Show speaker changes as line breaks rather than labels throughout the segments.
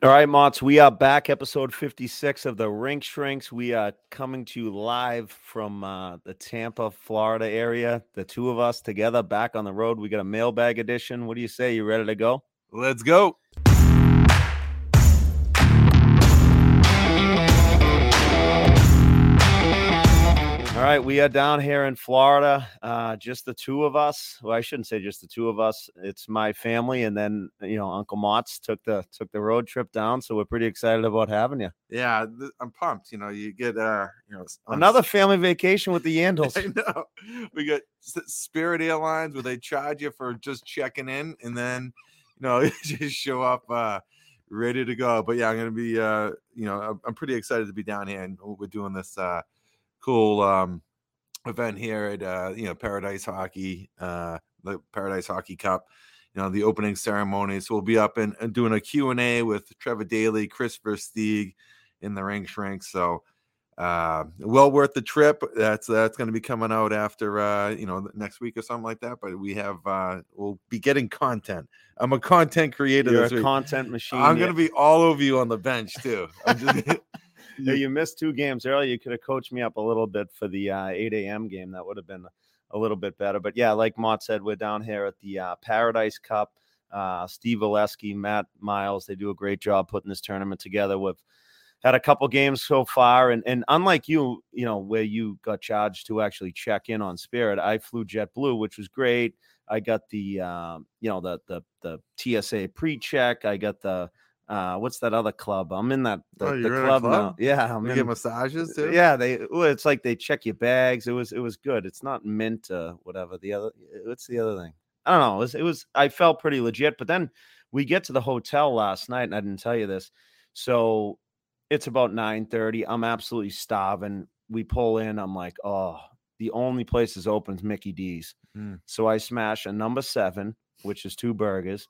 All right, Motts, we are back, episode 56 of the Rink Shrinks. We are coming to you live from uh, the Tampa, Florida area. The two of us together back on the road. We got a mailbag edition. What do you say? You ready to go?
Let's go.
All right, we are down here in Florida. Uh, just the two of us. Well, I shouldn't say just the two of us. It's my family, and then you know Uncle Motts took the took the road trip down. So we're pretty excited about having you.
Yeah, th- I'm pumped. You know, you get uh, you know, on-
Another family vacation with the Yandles.
I know. We got Spirit Airlines where they charge you for just checking in, and then you know you just show up uh, ready to go. But yeah, I'm gonna be uh, you know I'm, I'm pretty excited to be down here, and we're doing this uh, cool um, event here at uh, you know Paradise Hockey, uh, the Paradise Hockey Cup. You know the opening ceremony. So we'll be up and, and doing a Q and A with Trevor Daley, Chris Versteeg in the Rink Shrink. So uh, well worth the trip. That's that's going to be coming out after uh, you know next week or something like that. But we have uh, we'll be getting content. I'm a content creator.
You're a
week.
content machine.
I'm
yeah.
going to be all over you on the bench too. I'm just,
you missed two games earlier. You could have coached me up a little bit for the uh, 8 a.m. game. That would have been a little bit better. But yeah, like Mott said, we're down here at the uh, Paradise Cup. Uh, Steve Valesky, Matt Miles, they do a great job putting this tournament together. We've had a couple games so far, and and unlike you, you know, where you got charged to actually check in on Spirit, I flew JetBlue, which was great. I got the um, you know the the the TSA pre-check. I got the uh, what's that other club? I'm in that the,
Oh,
the
a
club, now. Yeah, I'm
we
in,
get massages too.
yeah, they well, it's like they check your bags. It was it was good. It's not mint whatever. The other what's the other thing? I don't know. It was, it was I felt pretty legit, but then we get to the hotel last night and I didn't tell you this. So it's about 9:30. I'm absolutely starving. We pull in. I'm like, "Oh, the only place is open is Mickey D's."
Mm.
So I smash a number 7, which is two burgers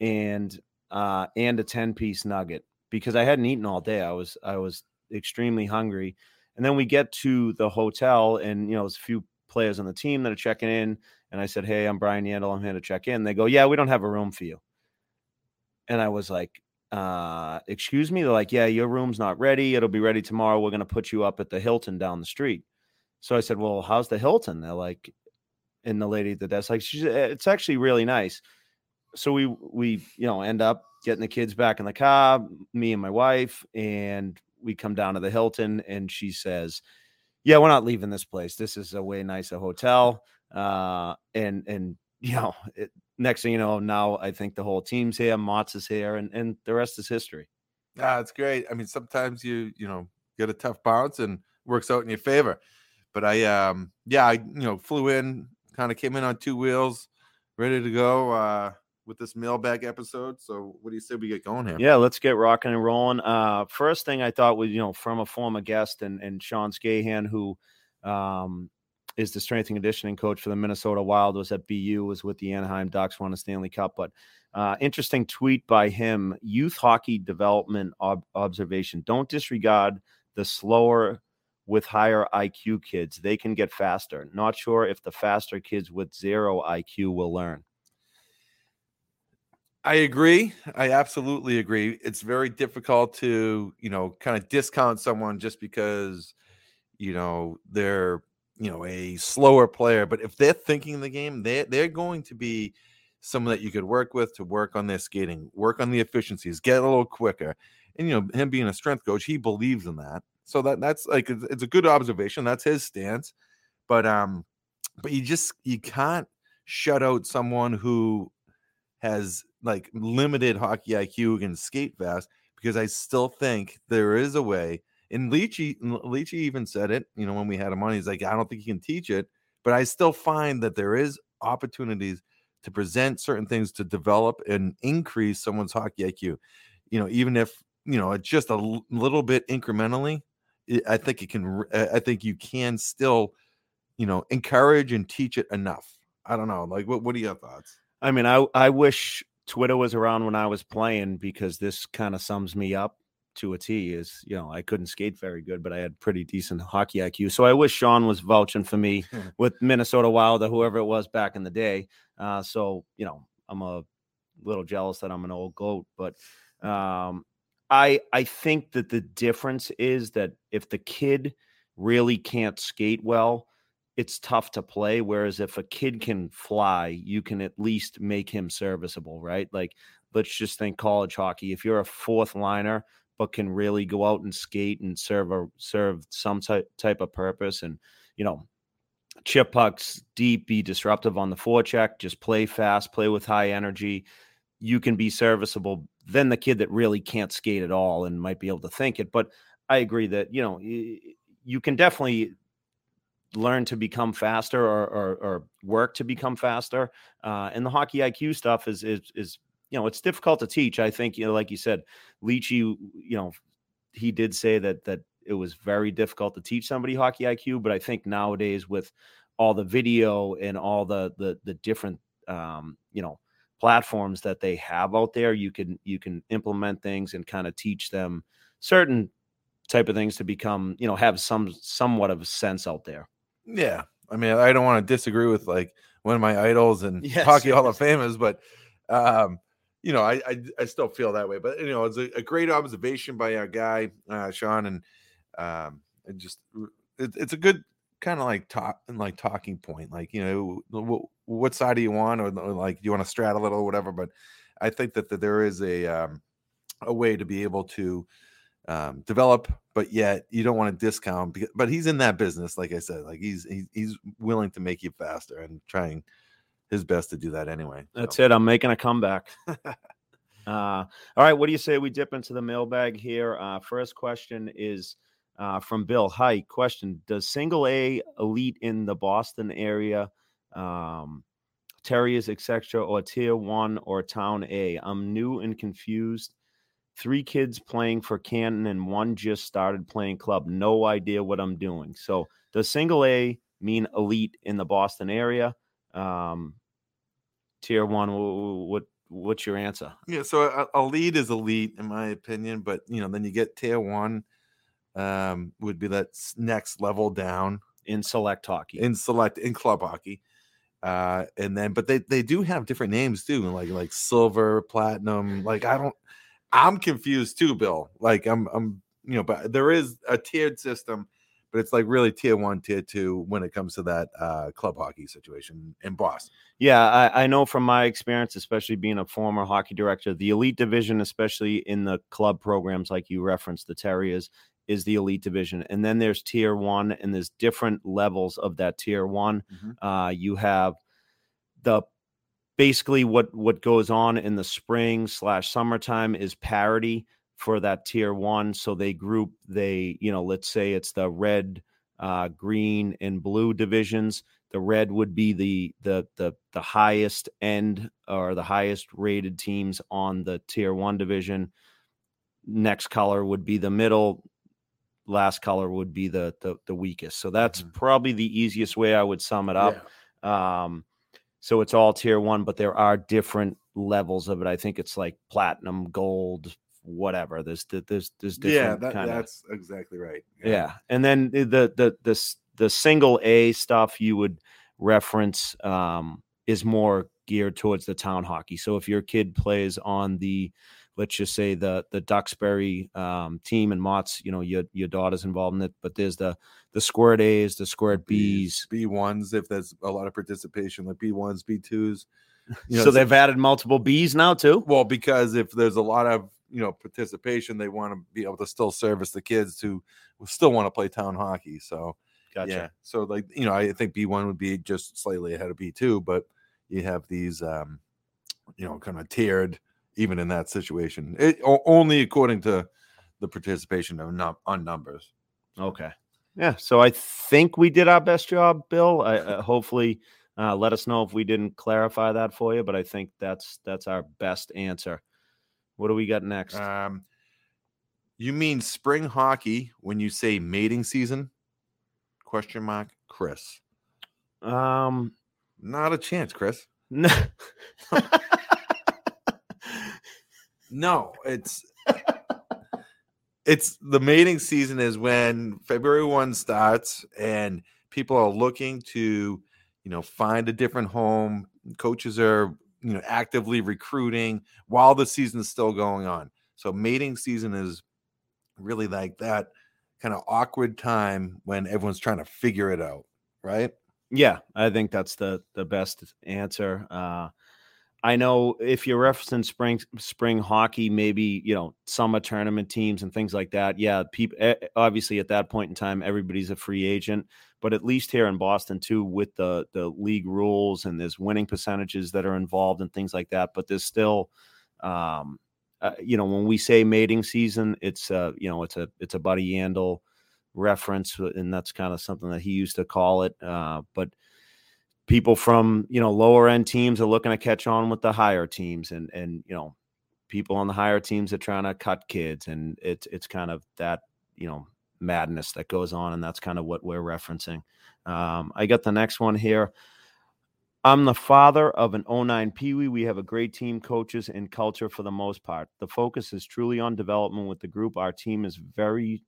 and uh and a 10 piece nugget because I hadn't eaten all day. I was I was extremely hungry. And then we get to the hotel, and you know, there's a few players on the team that are checking in. And I said, Hey, I'm Brian Yandle. I'm here to check in. They go, Yeah, we don't have a room for you. And I was like, uh, excuse me. They're like, Yeah, your room's not ready. It'll be ready tomorrow. We're gonna put you up at the Hilton down the street. So I said, Well, how's the Hilton? They're like, and the lady at the desk, like, she's it's actually really nice. So we we you know end up getting the kids back in the car, me and my wife, and we come down to the Hilton, and she says, "Yeah, we're not leaving this place. This is a way nicer hotel." Uh, and and you know, it, next thing you know, now I think the whole team's here, Motts is here, and and the rest is history.
Yeah, it's great. I mean, sometimes you you know get a tough bounce and works out in your favor. But I um yeah, I you know flew in, kind of came in on two wheels, ready to go uh with this mailbag episode. So what do you say we get going here?
Yeah, let's get rocking and rolling. Uh, first thing I thought was, you know, from a former guest and and Sean Skahan, who um, is the strength and conditioning coach for the Minnesota Wild, was at BU, was with the Anaheim Ducks, won a Stanley Cup. But uh, interesting tweet by him: youth hockey development ob- observation. Don't disregard the slower with higher IQ kids. They can get faster. Not sure if the faster kids with zero IQ will learn.
I agree. I absolutely agree. It's very difficult to, you know, kind of discount someone just because, you know, they're, you know, a slower player. But if they're thinking the game, they they're going to be someone that you could work with to work on their skating, work on the efficiencies, get a little quicker. And you know, him being a strength coach, he believes in that. So that that's like it's, a good observation. That's his stance. But um, but you just you can't shut out someone who has like limited hockey IQ can skate fast because I still think there is a way. And Leachy, Leachy even said it, you know, when we had him on, he's like, I don't think he can teach it, but I still find that there is opportunities to present certain things to develop and increase someone's hockey IQ. You know, even if you know, it's just a little bit incrementally, I think it can. I think you can still, you know, encourage and teach it enough. I don't know. Like, what what are your thoughts?
I mean, I I wish Twitter was around when I was playing because this kind of sums me up to a T. Is you know I couldn't skate very good, but I had pretty decent hockey IQ. So I wish Sean was vouching for me with Minnesota Wild or whoever it was back in the day. Uh, so you know I'm a little jealous that I'm an old goat, but um, I I think that the difference is that if the kid really can't skate well, it's tough to play. Whereas if a kid can fly, you can at least make him serviceable, right? Like let's just think college hockey. If you're a fourth liner but can really go out and skate and serve a serve some type type of purpose and you know chip pucks deep, be disruptive on the forecheck, just play fast, play with high energy. You can be serviceable than the kid that really can't skate at all and might be able to think it. But I agree that you know you can definitely learn to become faster or, or, or work to become faster. Uh, and the hockey IQ stuff is is is you know it's difficult to teach. I think you know, like you said, Leachy, you know, he did say that that it was very difficult to teach somebody hockey IQ. But I think nowadays with all the video and all the the the different um, you know platforms that they have out there, you can you can implement things and kind of teach them certain type of things to become you know have some somewhat of a sense out there.
Yeah, I mean, I don't want to disagree with like one of my idols and
Yes,
hockey Hall of. Famers, but um, you know, I, I I still feel that way. But you know, it's a, a great observation by our guy uh, Sean, and um, it just it, it's a good kind of like talk and like talking point. Like you know, what, what side do you want, or, or like do you want to straddle it or whatever. But I think that, that there is a um, a way to be able to um, develop, but yet you don't want to discount. Because, but he's in that business, like I said, like he's he's, willing to make you faster and trying his best to do that anyway.
That's it. I'm making a comeback. uh, all right. What do you say we dip into the mailbag here? Uh, first question is uh, from Bill. Hi. Question Does single A elite in the Boston area, um, Terriers, etc., or tier one or town A? I'm new and confused. Three kids playing for Canton and one just started playing club. No idea what I'm doing. So, does single A mean elite in the Boston area? Um, tier one. wh- wh- What what's your answer?
Yeah, so a, a is elite in my opinion, but you know, then you get tier one, um, would be that next level down
in select hockey.
in select in club hockey. Uh, and then but they they do have different names too, like like silver, platinum. Like I don't I'm confused too, Bill. Like I'm I'm you know, but there is a tiered system, but it's like really tier one, tier two when it comes to that uh club hockey situation in Boston.
yeah, I, I know from my experience, especially being a former hockey director, the elite division, especially in the club programs like you referenced, the Terriers, is the elite division. And then there's tier one, and there's different levels of that tier one. Uh, you have the basically what what goes on in the spring slash summertime is parity for that tier one. So they group they you know let's say it's the red, uh, green, and blue divisions. The red would be the the the the highest end or the highest rated teams on the tier one division. Next color would be the middle. Last color would be the the, the weakest. So that's
Mhm.
probably the easiest way I would sum it up. Um, so it's all tier one, but there are different levels of it. I think it's like platinum, gold, whatever. There's th- there's there's
Yeah, that,
kind of
that's exactly right.
yeah. And then the the the the, the single A stuff you would reference um, is more geared towards the town hockey. So if your kid plays on the let's just say the the Duxbury um, team and Motts, you know, your your daughter's involved in it, but there's the the squared A's, the squared B's.
B ones if there's a lot of participation, like B ones, B twos.
so they've added multiple B's now too.
well because if there's a lot of you know participation, they want to be able to still service the kids who still want to play town hockey. So
Gotcha.
yeah, so like you know, I think B one would be just slightly ahead of B two, but you have these um you know kind of tiered even in that situation. It only according to the participation of num- on numbers.
Okay. Yeah. So I think we did our best job, Bill. I, uh, hopefully, uh, let us know if we didn't clarify that for you. But I think that's that's our best answer. What do we got next?
Um, You mean spring hockey when you say mating season? Question mark, Chris.
Um,
Not a chance, Chris.
no.
No, it's it's the mating season is when February 1 starts and people are looking to, you know, find a different home. Coaches are, you know, actively recruiting while the season is still going on. So mating season is really like that kind of awkward time when everyone's trying to figure it out, right?
Yeah, I think that's the the best answer. Uh, I know if you're referencing spring spring hockey, maybe you know summer tournament teams and things like that. Yeah, people obviously at that point in time, everybody's a free agent. But at least here in Boston too, with the the league rules and there's winning percentages that are involved and things like that. But there's still, um, uh, you know, when we say mating season, it's uh, you know, it's a it's a Buddy Yandle reference, and that's kind of something that he used to call it. Uh, but people from you know lower end teams are looking to catch on with the higher teams and and you know people on the higher teams are trying to cut kids and it's it's kind of that you know madness that goes on and that's kind of what we're referencing. Um, i got the next one here. I'm the father of an 09 peewee we have a great team coaches and culture for the most part. The focus is truly on development with the group. Our team is very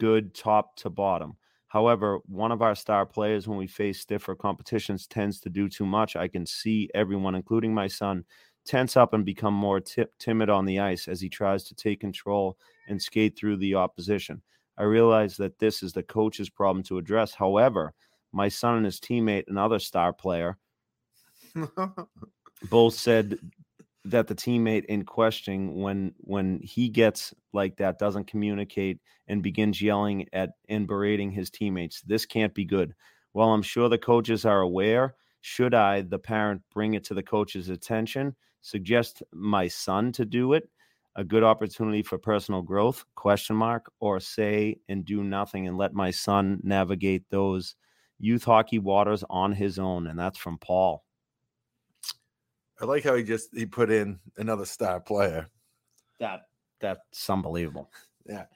good top to bottom However, one of our star players, when we face stiffer competitions, tends to do too much. I can see everyone, including my son, tense up and become more timid on the ice as he tries to take control and skate through the opposition. I realize that this is the coach's problem to address. However, my son and his teammate, another star player, both said that the teammate in question when when he gets like that doesn't communicate and begins yelling at and berating his teammates this can't be good. Well i'm sure the coaches are aware. Should i the parent bring it to the coach's attention suggest my son to do it a good opportunity for personal growth question mark or say and do nothing and let my son navigate those youth hockey waters on his own? And that's from paul
I like how he just he put in another star player.
That that's unbelievable.
Yeah.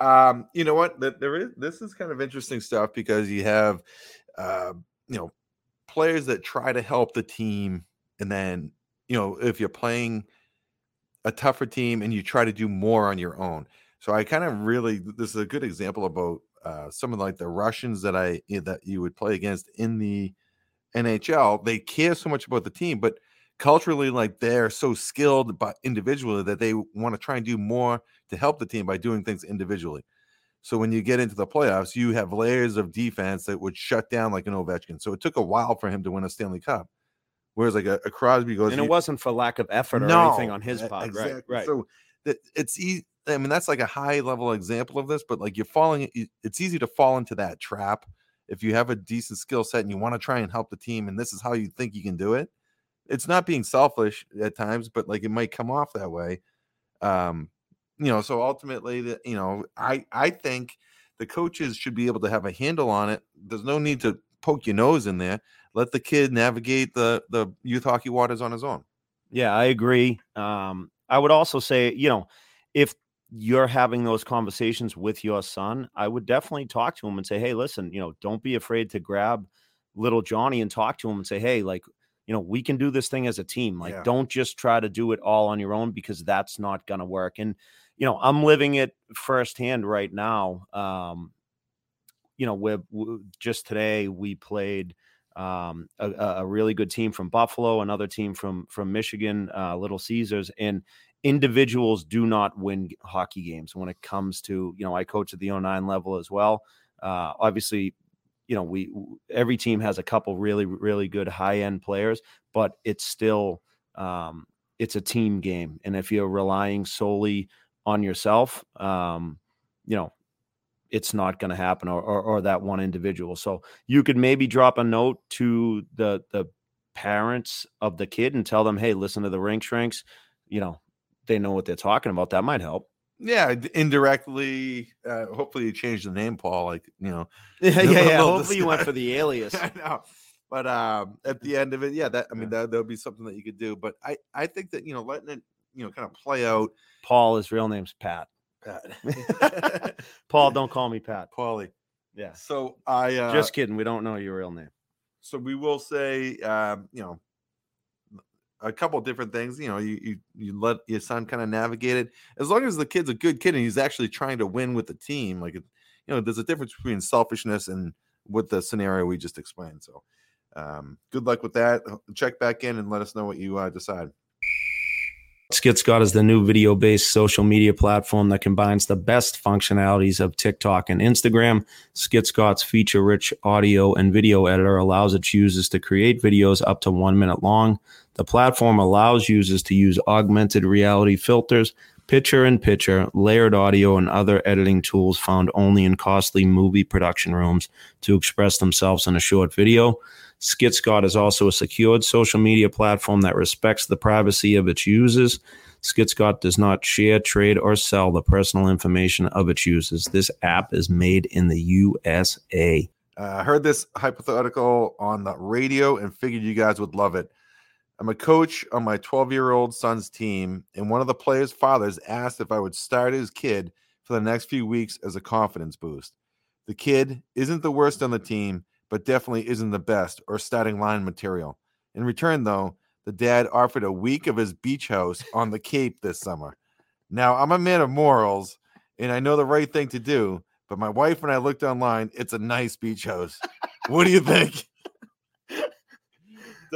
Um, you know what? There is this is kind of interesting stuff because you have uh, you know, players that try to help the team and then, you know, if you're playing a tougher team and you try to do more on your own. So I kind of really this is a good example about uh, some of like the Russians that I that you would play against in the NHL. They care so much about the team, but culturally like they're so skilled but individually that they want to try and do more to help the team by doing things individually. So when you get into the playoffs, you have layers of defense that would shut down like an Ovechkin. So it took a while for him to win a Stanley Cup. Whereas like a, a Crosby goes,
and it wasn't for lack of effort or no, anything on his part, exactly. right? Right.
So that it's easy. I mean, that's like a high level example of this, but like you're falling, it's easy to fall into that trap if you have a decent skill set and you want to try and help the team, and this is how you think you can do it it's not being selfish at times, but like it might come off that way. Um, you know, so ultimately, you know, I I think the coaches should be able to have a handle on it. There's no need to poke your nose in there. Let the kid navigate the the youth hockey waters on his own.
Yeah, I agree. Um, I would also say, you know, if you're having those conversations with your son, I would definitely talk to him and say, "Hey, listen, you know, don't be afraid to grab little Johnny and talk to him and say, "Hey, like you know, we can do this thing as a team. Like, yeah. don't just try to do it all on your own because that's not going to work. And, you know, I'm living it firsthand right now. Um, you know, we're, we're just today we played um, a, a, really good team from Buffalo, another team from from Michigan, uh, Little Caesars, and individuals do not win hockey games when it comes to you know I coach at the 09 level as well. Uh, obviously, you know, we every team has a couple really really good high end players, but it's still um, it's a team game, and if you're relying solely on yourself, um, you know, it's not going to happen, or, or, or that one individual. So you could maybe drop a note to the the parents of the kid and tell them, hey, listen to the rink shrinks. You know, they know what they're talking about. That might help.
Yeah, indirectly. Uh, hopefully, you changed the name, Paul. Like you know.
Yeah, yeah, yeah. Hopefully, you went for the alias.
I know. But um, at the end of it, yeah, that I mean, that would be something that you could do. But I, I think that you know, letting it, you know, kind of play out.
Paul, his real name's Pat.
Pat.
Paul, don't call me Pat.
Paulie.
Yeah.
So I uh,
Just kidding. We don't know your real name.
so we will say um, you know a couple different things you know you you, you let your son kind of navigate it as long as the kid's a good kid and he's actually trying to win with the team like it, you know there's a difference between selfishness and with the scenario we just explained so um, good luck with that check back in and let us know what you uh, decide
Skit Scott is the new video based social media platform that combines the best functionalities of TikTok and Instagram. Skit Scott's feature rich audio and video editor allows its users to create videos up to one minute long. The platform allows users to use augmented reality filters, picture in picture, layered audio, and other editing tools found only in costly movie production rooms to express themselves in a short video. Skit Scott is also a secured social media platform that respects the privacy of its users. Skit Scott does not share, trade, or sell the personal information of its users. This app is made in the USA.
I uh, heard this hypothetical on the radio and figured you guys would love it. I'm a coach on my 12 year old son's team, and one of the players' fathers asked if I would start his kid for the next few weeks as a confidence boost. The kid isn't the worst on the mm-hmm. team, but definitely isn't the best or starting line material. In return, though, the dad offered a week of his beach house on the Cape this summer. Now, I'm a man of morals and I know the right thing to do, but my wife and I looked online. It's a nice beach house. What do you think?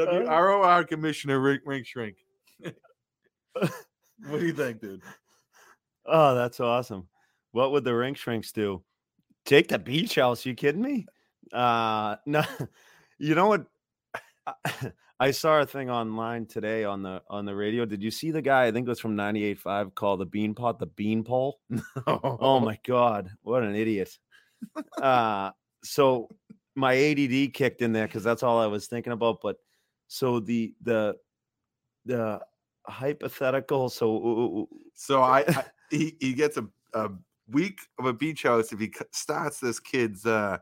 WROR Commissioner Rick Rink Shrink. what do you think, dude?
Oh, that's awesome. What would the rink shrinks do? Take the beach house? You kidding me? Uh no. You know what? I saw a thing online today on the on the radio. Did you see the guy? I think it was from 98.5 called the Bean Pot, the Bean Pole. Oh my god, what an idiot. Uh so my ADD kicked in there because that's all I was thinking about. But so the the the hypothetical. So
So I, I he, he gets a, a week of a beach house if he starts this kid's uh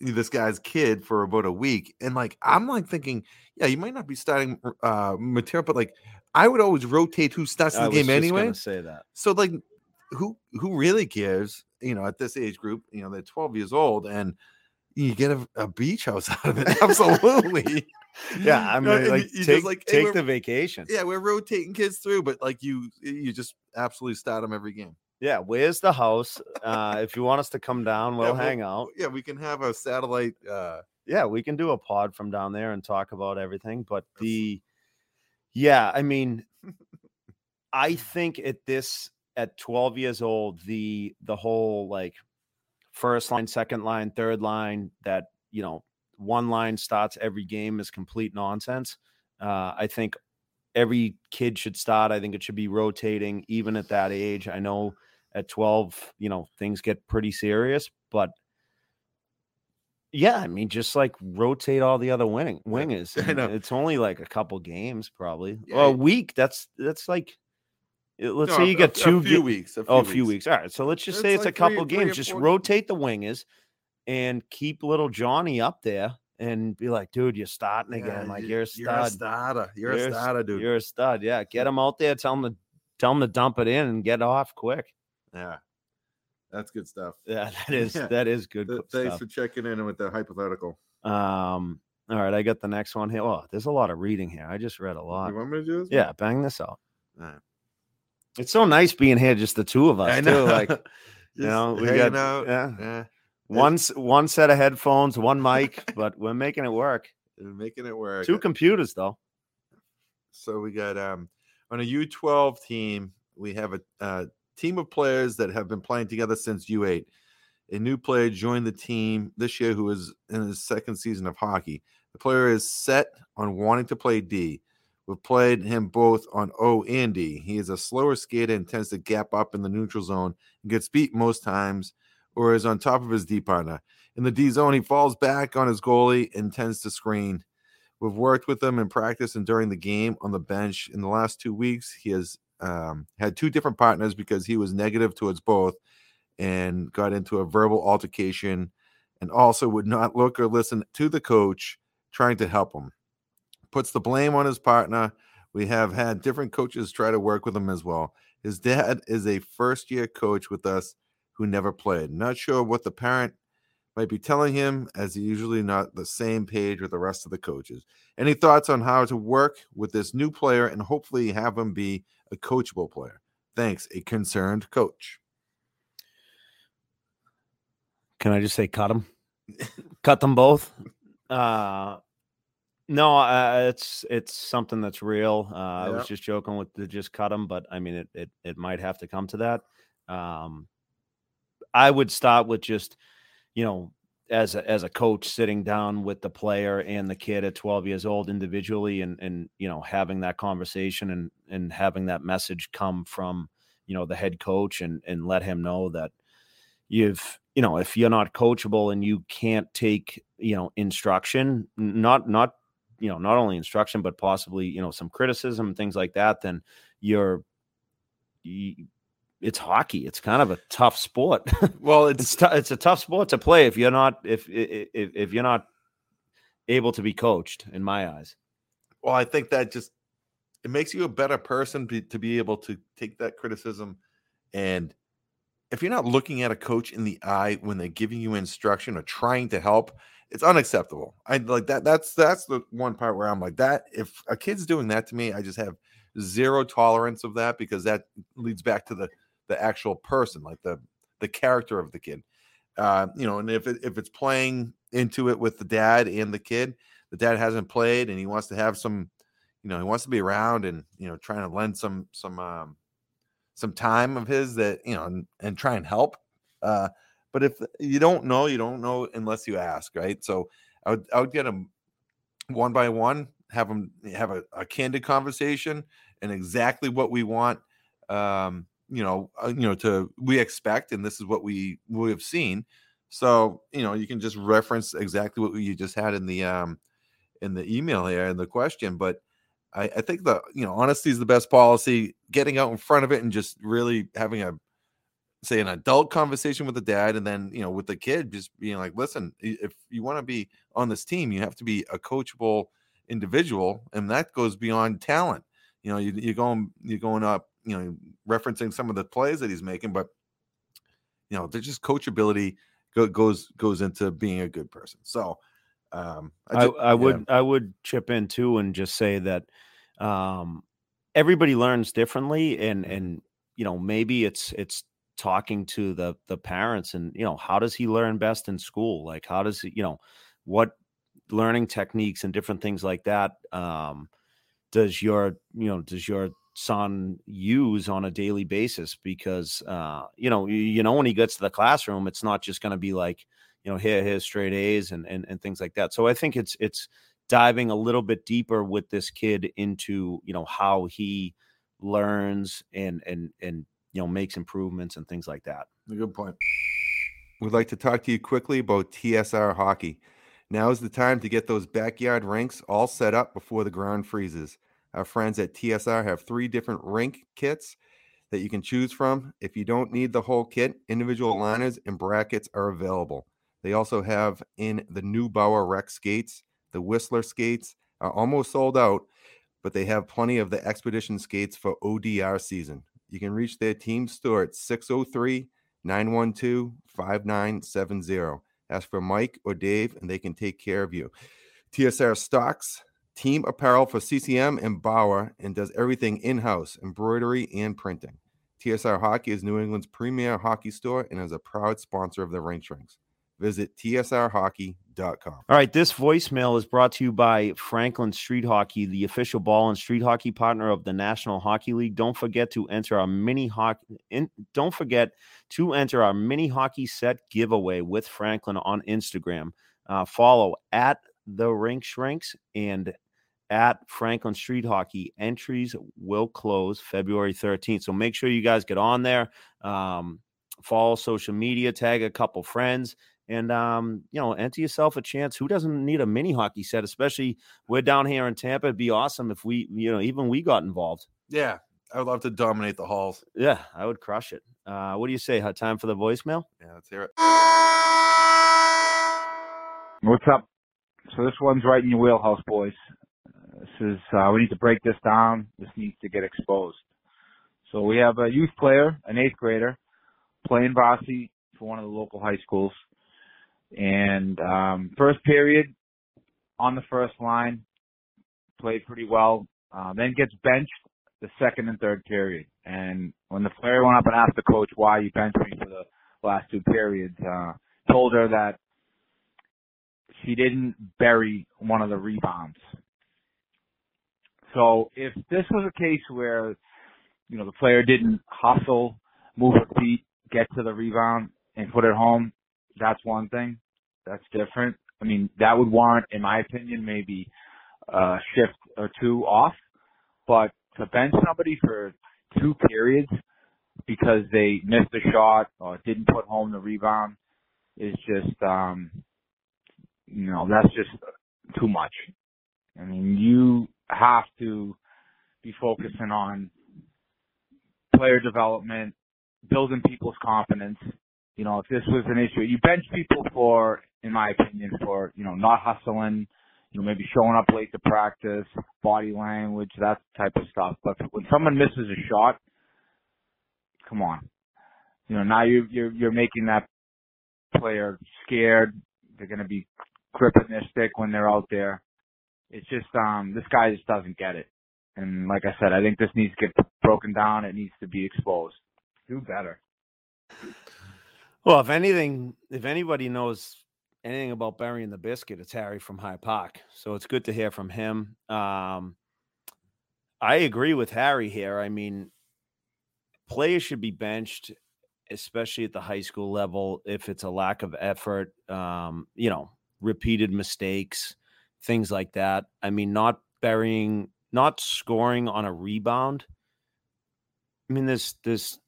this guy's kid for about a week and like i'm like thinking yeah you might not be starting uh material but like i would always rotate who starts
I
the game anyway
say that.
so like who who really cares you know at this age group you know they're 12 years old and you get a, a beach house out of it absolutely
Yeah, I mean, like
you-
take
like, hey,
take the vacation.
yeah we're rotating kids through but like you you just absolutely start them every game
Yeah, where's the house? Uh, if you want us to come down, we'll
we'll-
hang out.
yeah we can have a satellite uh
Yeah, we can do a pod from down there and talk about everything. But the, yeah, I mean, I think at this at 12 years old, the the whole like first line, second line, third line, that you know one line starts every game is complete nonsense. Uh, I think every kid should start. I think it should be rotating even at that age. I know at 12, you know, things get pretty serious, but yeah, I mean, just like rotate all the other winning wingers. It's only like a couple games, probably.
Yeah,
Well, a week. That's that's like, uh, let's
no,
say
a-
you get
a-
two
a few
ga-
weeks a few,
Oh, a few weeks. All right. So let's just say
It's
it's a
like three-
couple
three
games. Just rotate the wingers and keep little Johnny up there and be like, dude, you're starting
Yeah,
again. Like
you-
you're a stud.
you're a
stud.
starter you're,
You're
a starter dude
You're a stud. Yeah. Get him out there. Tell him to tell him to dump it in and get off quick.
yeah that's good stuff
Yeah, that is
Yeah.
that is good
Th- thanks
stuff.
for checking in with the hypothetical
Um, all right, I got the next one here. Oh, there's a lot of reading here. I just read a lot.
you want me to do this one?
Yeah, bang this out.
All right.
It's so nice being here, just the two of us,
I
too.
know.
Like
Just
know, we got-
out.
yeah.
yeah
one one set of headphones, one mic, but we're making it work.
and making it work
Two computers though.
so we got um on a U12 team, we have a, uh team of players that have been playing together since U8. A new player joined the team this year who is in his second season of hockey. The player is set on wanting to play D. We've played him both on O and D. He is a slower skater and tends to gap up in the neutral zone and gets beat most times or is on top of his D partner. In the D zone, he falls back on his goalie and tends to screen. We've worked with him in practice and during the game on the bench. In the last two weeks, he has um, had two different partners because he was negative towards both and got into a verbal altercation and also would not look or listen to the coach trying to help him. Puts the blame on his partner. We have had different coaches try to work with him as well. His dad is a first year coach with us who never played. Not sure what the parent might be telling him, as he's usually not the same page with the rest of the coaches. Any thoughts on how to work with this new player and hopefully have him be a coachable player? Thanks, a concerned coach.
Can I just say cut them? cut them both. Uh, no, uh, it's it's something that's real. Uh, I was just joking with the just cut them, but I mean it it it might have to come to that. Um, I would start with just you know as a, as a coach sitting down with the player and the kid at 12 years old individually and and you know having that conversation and and having that message come from you know the head coach and and let him know that you've you know if you're not coachable and you can't take you know instruction not not you know not only instruction but possibly you know some criticism things like that then you're you, it's hockey it's kind of a tough sport
well it's
it's, t- it's a tough sport to play if you're not if, if if you're not able to be coached in my eyes
well i think that just it makes you a better person be, to be able to take that criticism and if you're not looking at a coach in the eye when they're giving you instruction or trying to help it's unacceptable. I like that. That's that's the one part where I'm like that. If a kid's doing that to me, I just have zero tolerance of that because that leads back to the the actual person, like the the character of the kid. Uh, you know, and if it, if it's playing into it with the dad and the kid, the dad hasn't played and he wants to have some, you know, he wants to be around and you know trying to lend some some um some time of his that you know and, and try and help. Uh, but if you don't know, you don't know unless you ask, right? So I would I would get them one by one, have them have a, a candid conversation and exactly what we want. Um, you know, uh, you know, to we expect, and this is what we we have seen. So you know, you can just reference exactly what you just had in the um in the email here in the question, but. I, I think the you know honesty is the best policy. Getting out in front of it and just really having a say an adult conversation with the dad and then you know with the kid just being like listen if you want to be on this team you have to be a coachable individual and that goes beyond talent you know you, you're going you're going up you know referencing some of the plays that he's making but you know there's just coachability go, goes goes into being a good person. So um
i, just, I, I would i would chip in too and just say that um everybody learns differently and mm-hmm. and you know maybe it's it's talking to the the parents and you know how does he learn best in school? Like how does he you know what learning techniques and different things like that um does your you know does your son use on a daily basis because uh you know you, know when he gets to the classroom it's not just going to be like you know here here's straight a's and, and and things like that so i think it's it's diving a little bit deeper with this kid into you know how he learns and and and you know makes improvements and things like that.
A good point. We'd like to talk to you quickly about TSR hockey. Now is the time to get those backyard rinks all set up before the ground freezes. Our friends at TSR have three different rink kits that you can choose from. If you don't need the whole kit, individual liners and brackets are available. They also have in the new Bauer Rec skates. The Whistler skates are almost sold out, but they have plenty of the Expedition skates for ODR season. You can reach their team store at 603 912 5970. Ask for Mike or Dave, and they can take care of you. TSR stocks team apparel for CCM and Bauer and does everything in house embroidery and printing. TSR Hockey is New England's premier hockey store and is a proud sponsor of the Rink Shrinks. Visit tsrhockey.com.
All right, this voicemail is brought to you by Franklin Street Hockey, the official ball and street hockey partner of the National Hockey League. Don't forget to enter our mini hockey. In, don't forget to enter our mini hockey set giveaway with Franklin on Instagram. Uh, follow at the Rink Shrinks and at Franklin Street Hockey. Entries will close February 13th. So make sure you guys get on there. Um, follow social media, tag a couple friends and um, you know, enter yourself a chance. Who doesn't need a mini hockey set? Especially we're down here in Tampa. It'd be awesome if we, you know, even we got involved.
Yeah, I would love to dominate the halls.
Yeah, I would crush it. Uh, what do you say? Time for the voicemail?
Yeah, let's hear it.
What's up? So this one's right in your wheelhouse, boys. This is uh, we need to break this down. This needs to get exposed. So we have a youth player, an eighth grader, playing varsity for one of the local high schools. And um, first period on the first line, played pretty well. Uh, then gets benched the second and third period. And when the player went up and asked the coach why you benched me for the last two periods, uh, told her that she didn't bury one of the rebounds. So if this was a case where, you know, the player didn't hustle, move her feet, get to the rebound and put it home, that's one thing. That's different. I mean, that would warrant, in my opinion, maybe a shift or two off. But to bench somebody for two periods because they missed a shot or didn't put home the rebound is just, um, you know, that's just too much. I mean, you have to be focusing on player development, building people's confidence. You know, if this was an issue, you bench people for, in my opinion, for, you know, not hustling, you know, maybe showing up late to practice, body language, that type of stuff. But when someone misses a shot, come on. You know, now you're, you're, you're making that player scared. They're going to be gripping their stick when they're out there. It's just, um, this guy just doesn't get it. And like I said, I think this needs to get broken down. It needs to be exposed. Do better.
Well, if anything, if anybody knows anything about burying the biscuit, it's Harry from Hyde Park. So it's good to hear from him. Um, I agree with Harry here. I mean, players should be benched, especially at the high school level, if it's a lack of effort, um, you know, repeated mistakes, things like that. I mean, not burying, not scoring on a rebound. I mean, there's there's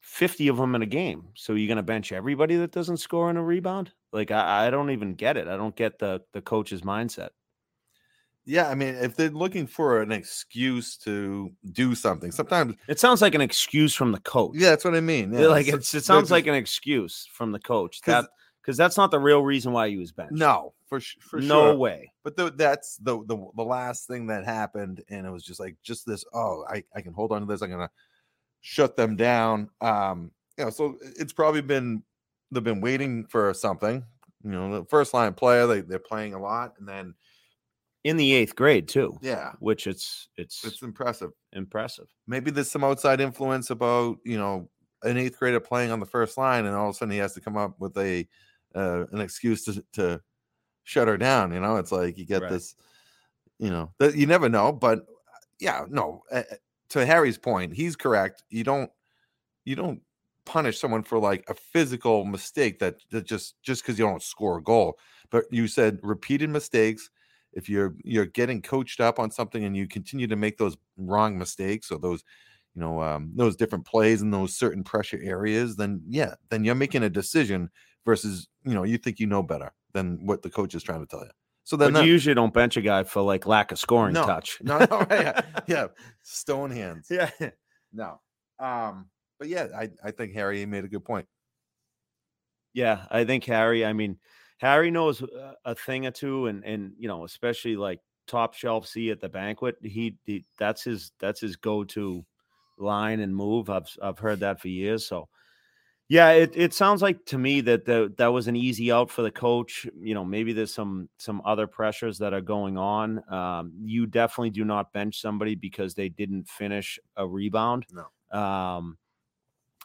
50 of them in a game. So you're going to bench everybody that doesn't score on a rebound? Like I, I don't even get it. I don't get the the coach's mindset.
Yeah, I mean, if they're looking for an excuse to do something, sometimes
it sounds like an excuse from the coach.
Yeah, that's what I mean.
Yeah. Like it's, it sounds like an excuse from the coach. That because that's not the real reason why he was benched.
No, for for
no
sure.
way.
But the, that's the, the the last thing that happened, and it was just like just this. Oh, I I can hold on to this. I'm gonna shut them down. Um, you know, so it's probably been they've been waiting for something. You know, the first line player they they're playing a lot, and then
in the eighth grade too.
Yeah,
which it's it's
it's impressive.
Impressive.
Maybe there's some outside influence about you know an eighth grader playing on the first line, and all of a sudden he has to come up with a uh, an excuse to to shut her down. You know, it's like you get right. this. You know, that you never know, but yeah, no. Uh, to Harry's point, he's correct. You don't you don't punish someone for like a physical mistake that, that just just because you don't score a goal. But you said repeated mistakes. If you're you're getting coached up on something and you continue to make those wrong mistakes or those you know um, those different plays in those certain pressure areas, then yeah, then you're making a decision versus you know you think you know better than what the coach is trying to tell you. So then
but you usually don't bench a guy for like lack of scoring
no,
touch.
No, no, right. yeah, stone hands.
Yeah,
no. Um, but yeah, I I think Harry made a good point.
Yeah, I think Harry. I mean, Harry knows a thing or two, and and you know, especially like top shelf C at the banquet. He, he that's his that's his go to line and move. I've I've heard that for years. So yeah, it, it sounds like to me that the, that was an easy out for the coach. You know, maybe there's some some other pressures that are going on. Um, you definitely do not bench somebody because they didn't finish a rebound.
No.
Um,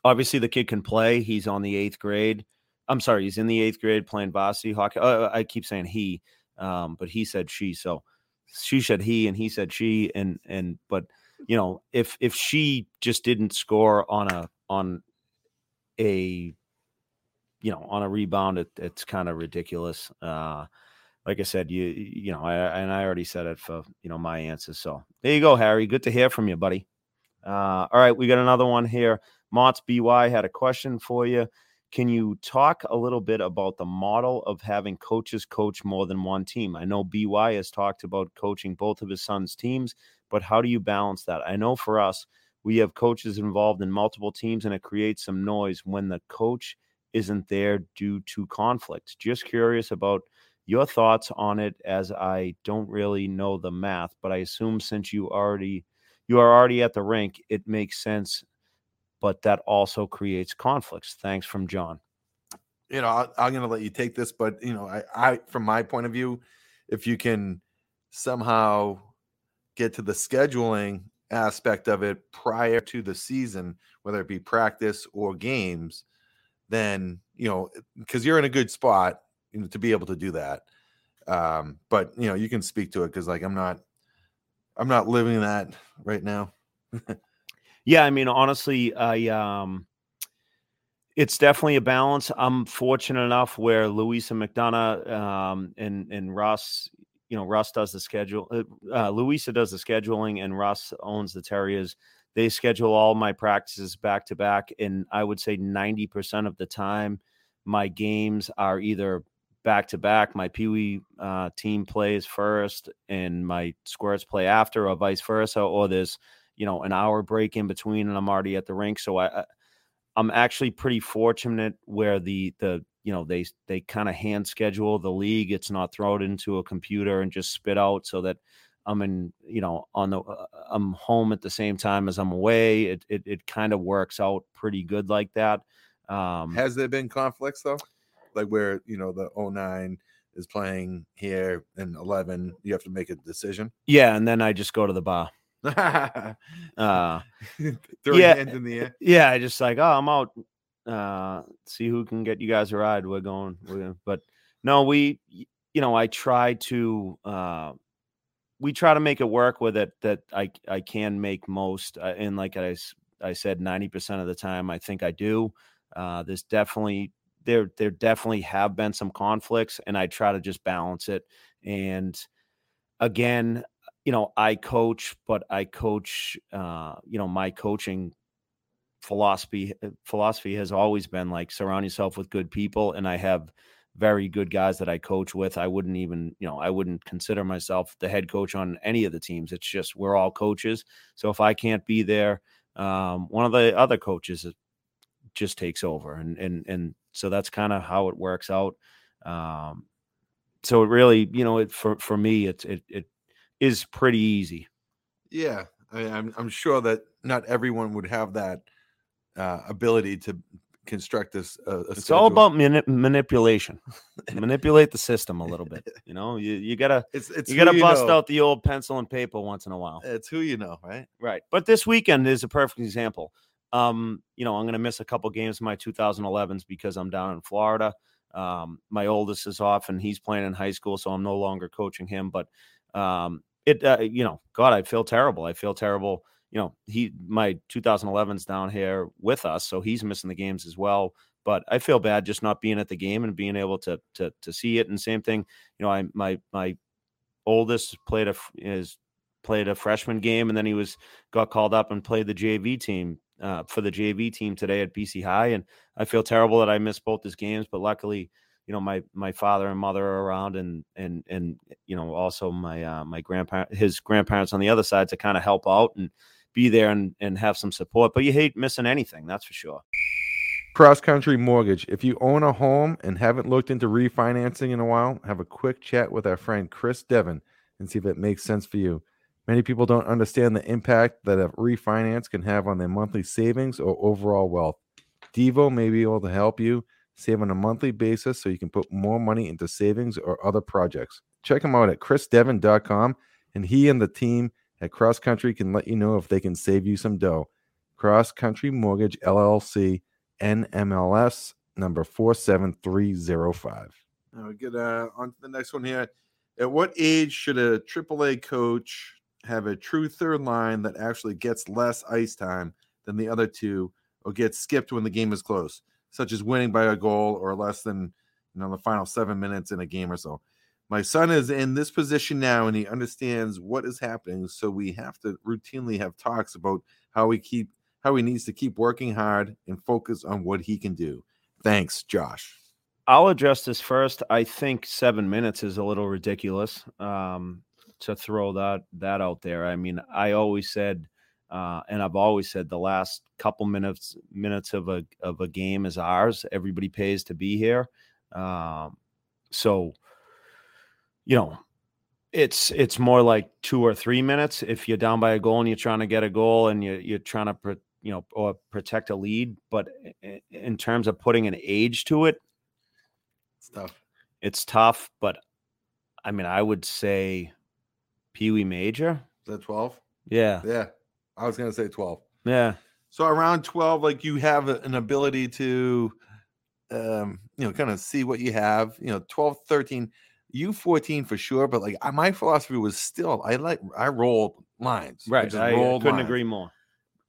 obviously, the kid can play. He's on the eighth grade. I'm sorry, he's in the eighth grade playing varsity hockey. Uh, I keep saying he, um, but he said she. So she said he, and he said she, and and but you know, if if she just didn't score on a on a you know on a rebound it, it's kind of ridiculous uh like i said you you know I, and i already said it for you know my answer so there you go harry good to hear from you buddy. Uh all right we got another one here motts by had a question for you can you talk a little bit about the model of having coaches coach more than one team? I know by has talked about coaching both of his sons teams but how do you balance that? I know for us we have coaches involved in multiple teams and it creates some noise when the coach isn't there due to conflict. Just curious about your thoughts on it as I don't really know the math, but I assume since you already you are already at the rink, it makes sense, but that also creates conflicts. Thanks from John.
You know, I, am going to let you take this, but you know, I, I, from my point of view, if you can somehow get to the scheduling aspect of it prior to the season, whether it be practice or games, then you know because you're in a good spot you know, to be able to do that. Um, but you know you can speak to it because like I'm not I'm not living that right now.
yeah, I mean honestly, I um it's definitely a balance. I'm fortunate enough where Louisa McDonough um, and and Russ, you know, Russ does the schedule. Uh, uh, Louisa does the scheduling, and Russ owns the Terriers. They schedule all my practices back to back, and I would say 90% of the time, my games are either back to back. My Pee Wee uh, team plays first, and my Squirts play after, or vice versa. Or there's you know an hour break in between, and I'm already at the rink. So I, I'm actually pretty fortunate where the the you know they they kind of hand schedule the league. It's not thrown into a computer and just spit out so that I'm in, you know, on the, uh, I'm home at the same time as I'm away. It, it, it kind of works out pretty good like that.
Um, Has there been conflicts though? Like where, you know, the 09 is playing here and 11, you have to make a decision.
Yeah. And then I just go to the bar. uh,
yeah, in the air.
Yeah. I just like, oh, I'm out. Uh, see who can get you guys a ride. We're going, we're going. but no, we, you know, I try to, uh, we try to make it work with it that I I can make most. Uh, and like I I said, ninety percent of the time, I think I do. Uh, there's definitely there there definitely have been some conflicts, and I try to just balance it. And again, you know, I coach, but I coach. Uh, you know, my coaching philosophy uh, philosophy has always been like surround yourself with good people, and I have very good guys that I coach with. I wouldn't even, you know, I wouldn't consider myself the head coach on any of the teams. It's just we're all coaches. So if I can't be there, um, one of the other coaches just takes over, and and and so that's kind of how it works out. Um, so it really, you know, it for for me, it it it is pretty easy.
Yeah, I I'm I'm sure that not everyone would have that uh, ability to construct this. Uh,
it's schedule. all about mani- manipulation. Manipulate the system a little bit. You know, you you gotta it's, it's you gotta bust know. out the old pencil and paper once in a while.
It's who you know, right?
Right. But this weekend is a perfect example. Um, you know, I'm gonna miss a couple games of my 2011s because I'm down in Florida. Um, my oldest is off and he's playing in high school, so I'm no longer coaching him. But um, it, uh, you know, God, I feel terrible. I feel terrible you know, he my 2011's down here with us, so he's missing the games as well. But I feel bad just not being at the game and being able to to to see it. And same thing, you know, I my my oldest played a is played a freshman game, and then he was got called up and played the JV team uh, for the JV team today at BC High. And I feel terrible that I missed both his games, but luckily, you know, my my father and mother are around, and and and you know, also my uh, my grandparent, his grandparents on the other side to kind of help out and be there and, and have some support. But you hate missing anything, that's for sure.
Cross Country Mortgage. If you own a home and haven't looked into refinancing in a while, have a quick chat with our friend Chris Devon and see if it makes sense for you. Many people don't understand the impact that a refinance can have on their monthly savings or overall wealth. Devo may be able to help you save on a monthly basis so you can put more money into savings or other projects. Check him out at chrisdevon.com, and he and the team at Cross Country can let you know if they can save you some dough. Cross Country Mortgage LLC, NMLS number 47305. Now we get uh, on to the next one here. At what age should a AAA coach have a true third line that actually gets less ice time than the other two or gets skipped when the game is close, such as winning by a goal or less than you know the final seven minutes in a game or so? My son is in this position now and he understands what is happening. So we have to routinely have talks about how we keep how he needs to keep working hard and focus on what he can do. Thanks, Josh.
I'll address this first. I think seven minutes is a little ridiculous um, to throw that that out there. I mean, I always said, uh, and I've always said, the last couple minutes minutes of a of a game is ours. Everybody pays to be here. Um, so you know, It's it's more like two or three minutes if you're down by a goal and you're trying to get a goal and you're you're trying to pro- you know or protect a lead. But in terms of putting an age to it,
it's tough.
it's tough. But I mean, I would say Pee Wee Major.
Is that 12?
Yeah,
Yeah. I was gonna say 12.
yeah,
So around 12, like you have an ability to um, you know, kind of see what you have, you know, 12, 13, you 14 for sure. But like I- my philosophy was still I like I rolled lines.
right. I, I couldn't
lines.
agree more.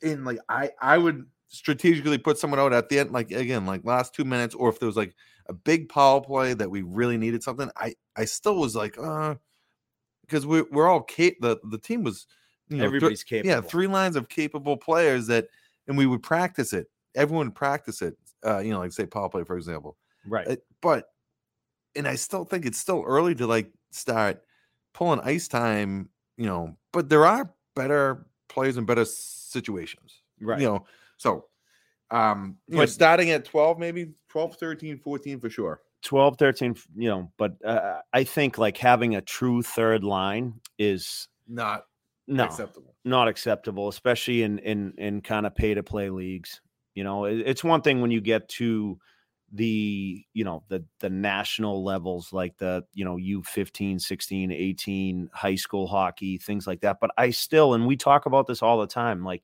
and like I I would strategically put someone out at the end, like again, like last two minutes, or if there was like a big power play that we really needed something, I I still was like, uh, because we're we're all cap the the team was you know
Everybody's capable.
yeah three lines of capable players that and we would practice it. Everyone would practice it. Uh, you know, like say power play for example.
right.
Uh, but and I still think it's still early to like start pulling ice time, you know, but there are better players in better situations.
right.
You know, so um you know,
But-
starting at 12 maybe 12 13 14 for sure
12 13 you know but uh, i think like having a true third line is
not
no
acceptable
not acceptable especially in in in kind of pay to play leagues you know it- it's one thing when you get to the you know the the national levels like the you know u15 16 18 high school hockey things like that. But i still and we talk about this all the time like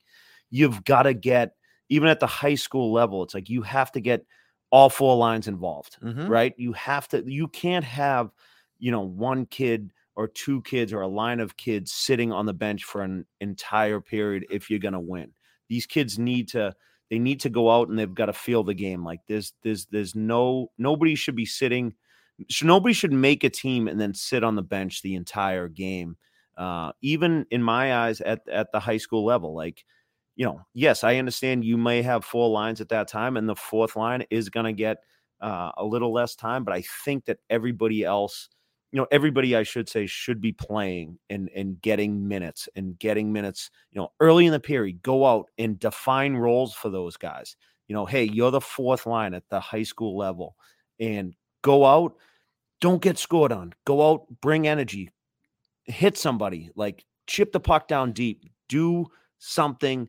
you've got to get even at the high school level it's like you have to get all four lines involved
Mhm.
right? You have to you can't have you know one kid or two kids or a line of kids sitting on the bench for an entire period if you're going to win. These kids need to they need to go out and they've got to feel the game like there's there's there's no nobody should be sitting should, nobody should make a team and then sit on the bench the entire game uh, even in my eyes at at the high school level like you know yes i understand you may have four lines at that time and the fourth line is going to get uh, a little less time but i think that everybody else you know everybody i should say should be playing and and getting minutes and getting minutes you know early in the period go out and define roles for those guys. You know hey you're the fourth line at the high school level and go out don't get scored on. Go out bring energy. Hit somebody like chip the puck down deep. Do something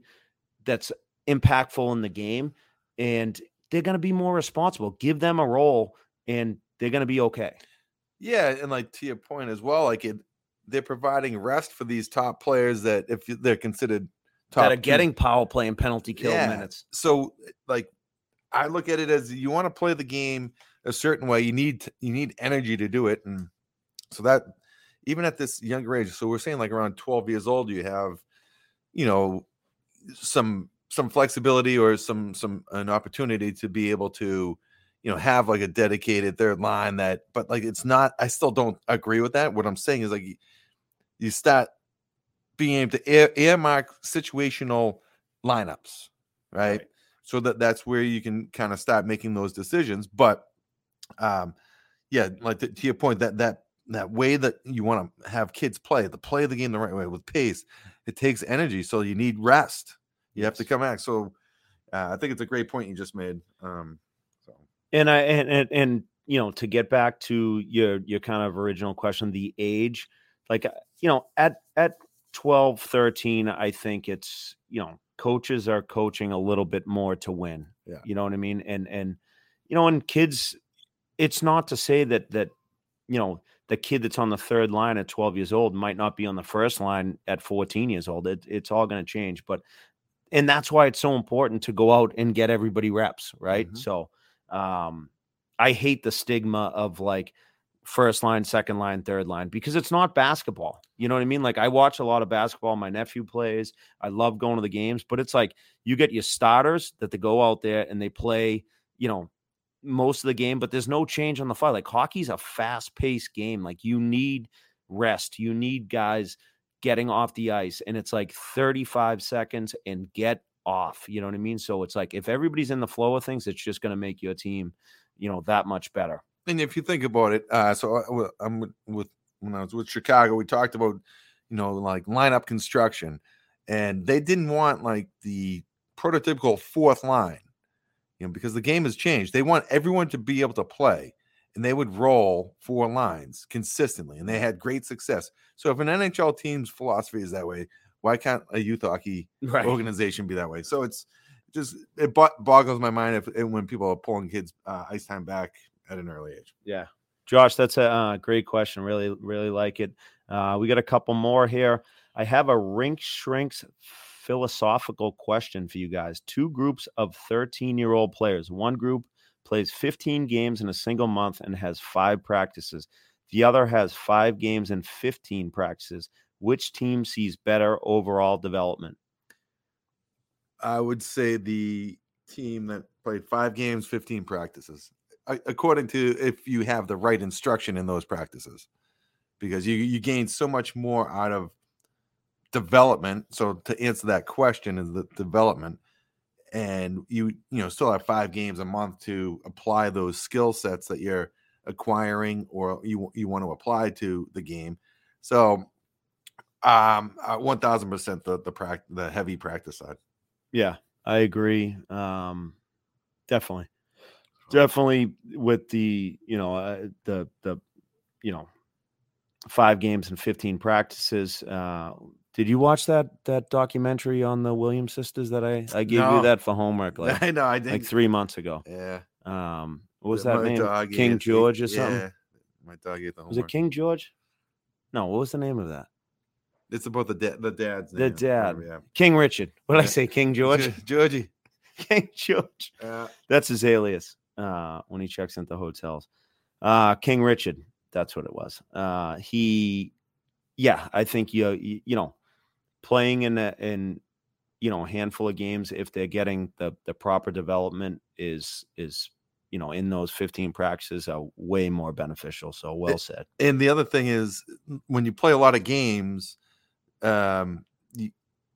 that's impactful in the game and they're going to be more responsible. Give them a role and they're going to be okay
yeah and like to your point as well like it they're providing rest for these top players that if they're considered top
that are
two-
getting power play and penalty kill
Yeah.
minutes.
so like i look at it as you want to play the game a certain way you need you need energy to do it and so that even at this younger age so we're saying like around 12 years old you have you know some some flexibility or some some an opportunity to be able to you know have like a dedicated third line that but like it's not i still don't agree with that what i'm saying is like you, you start being able to ear, earmark situational lineups right?
Right.
so that that's where you can kind of start making those decisions but um yeah like to, to your point that that that way that you want to have kids play the play the game the right way with pace it takes energy so you need rest you have to come back so uh, i think it's a great point you just made um
And I and, and and you know to get back to your your kind of original question, the age, like uh, you know at at 12, 13, I think it's you know coaches are coaching a little bit more to win.
Yeah.
you know what I mean. And and you know, and kids, it's not to say that that you know the kid that's on the third line at 12 years old might not be on the first line at 14 years old. It, it's all going to change, but and that's why it's so important to go out and get everybody reps, right?
Mhm.
So, um, I hate the stigma of like first line, second line, third line because it's not basketball. You know what I mean? Like I watch a lot of basketball. My nephew plays. I love going to the games, but it's like you get your starters that they go out there and they play. You know, most of the game, but there's no change on the fly. Like hockey's a fast paced game. Like you need rest. You need guys getting off the ice, and it's like 35 seconds and get off. You know what I mean? So it's like if everybody's in the flow of things, it's just going to make your team, you know, that much better.
and if you think about it uh so I, I'm with, with when i was with chicago we talked about you know like lineup construction and they didn't want like the prototypical fourth line you know because the game has changed they want everyone to be able to play and they would roll four lines consistently, and they had great success. So if an NHL team's philosophy is that way, why can't a youth hockey
Right.
organization be that way? So it's just it boggles my mind if when people are pulling kids uh, ice time back at an early age.
Yeah. Josh, that's a uh, great question. Really, really like it. Uh, we got a couple more here. I have a rink shrinks philosophical question for you guys. Two groups of 13 year old players. One group plays 15 games in a single month and has five practices. The other has five games and 15 practices. Which team sees better overall development?
I would say the team that played five games, 15 practices, according to if you have the right instruction in those practices, because you, you gain so much more out of development. So to answer that question is the development and you you know still have five games a month to apply those skill sets that you're acquiring or you you want to apply to the game. So um uh, 1000% the the prac- the heavy practice side.
Yeah, I agree. Um, definitely, definitely with the you know uh, the the you know five games and fifteen practices. Uh, did you watch that that documentary on the Williams sisters that I I gave
No.
you that for homework like
I know I
did
like
three months ago?
yeah.
Um, what was
My
that name? King George or
yeah,
something?
My dog ate the homework.
Was it. King George? No, what was the name of that?
It's about the dad the dad's
The dad.
whatever,
King Richard. What did I say? King. George.
Georgie.
King George.
Uh,
That's his alias uh, when he checks into hotels. Uh, King Richard, that's what it was. Uh, he, yeah, I think you, you you know, playing in a, in you know a handful of games if they're getting the the proper development is is you know in those 15 practices are way more beneficial. So well said.
and the other thing is when you play a lot of games, um, you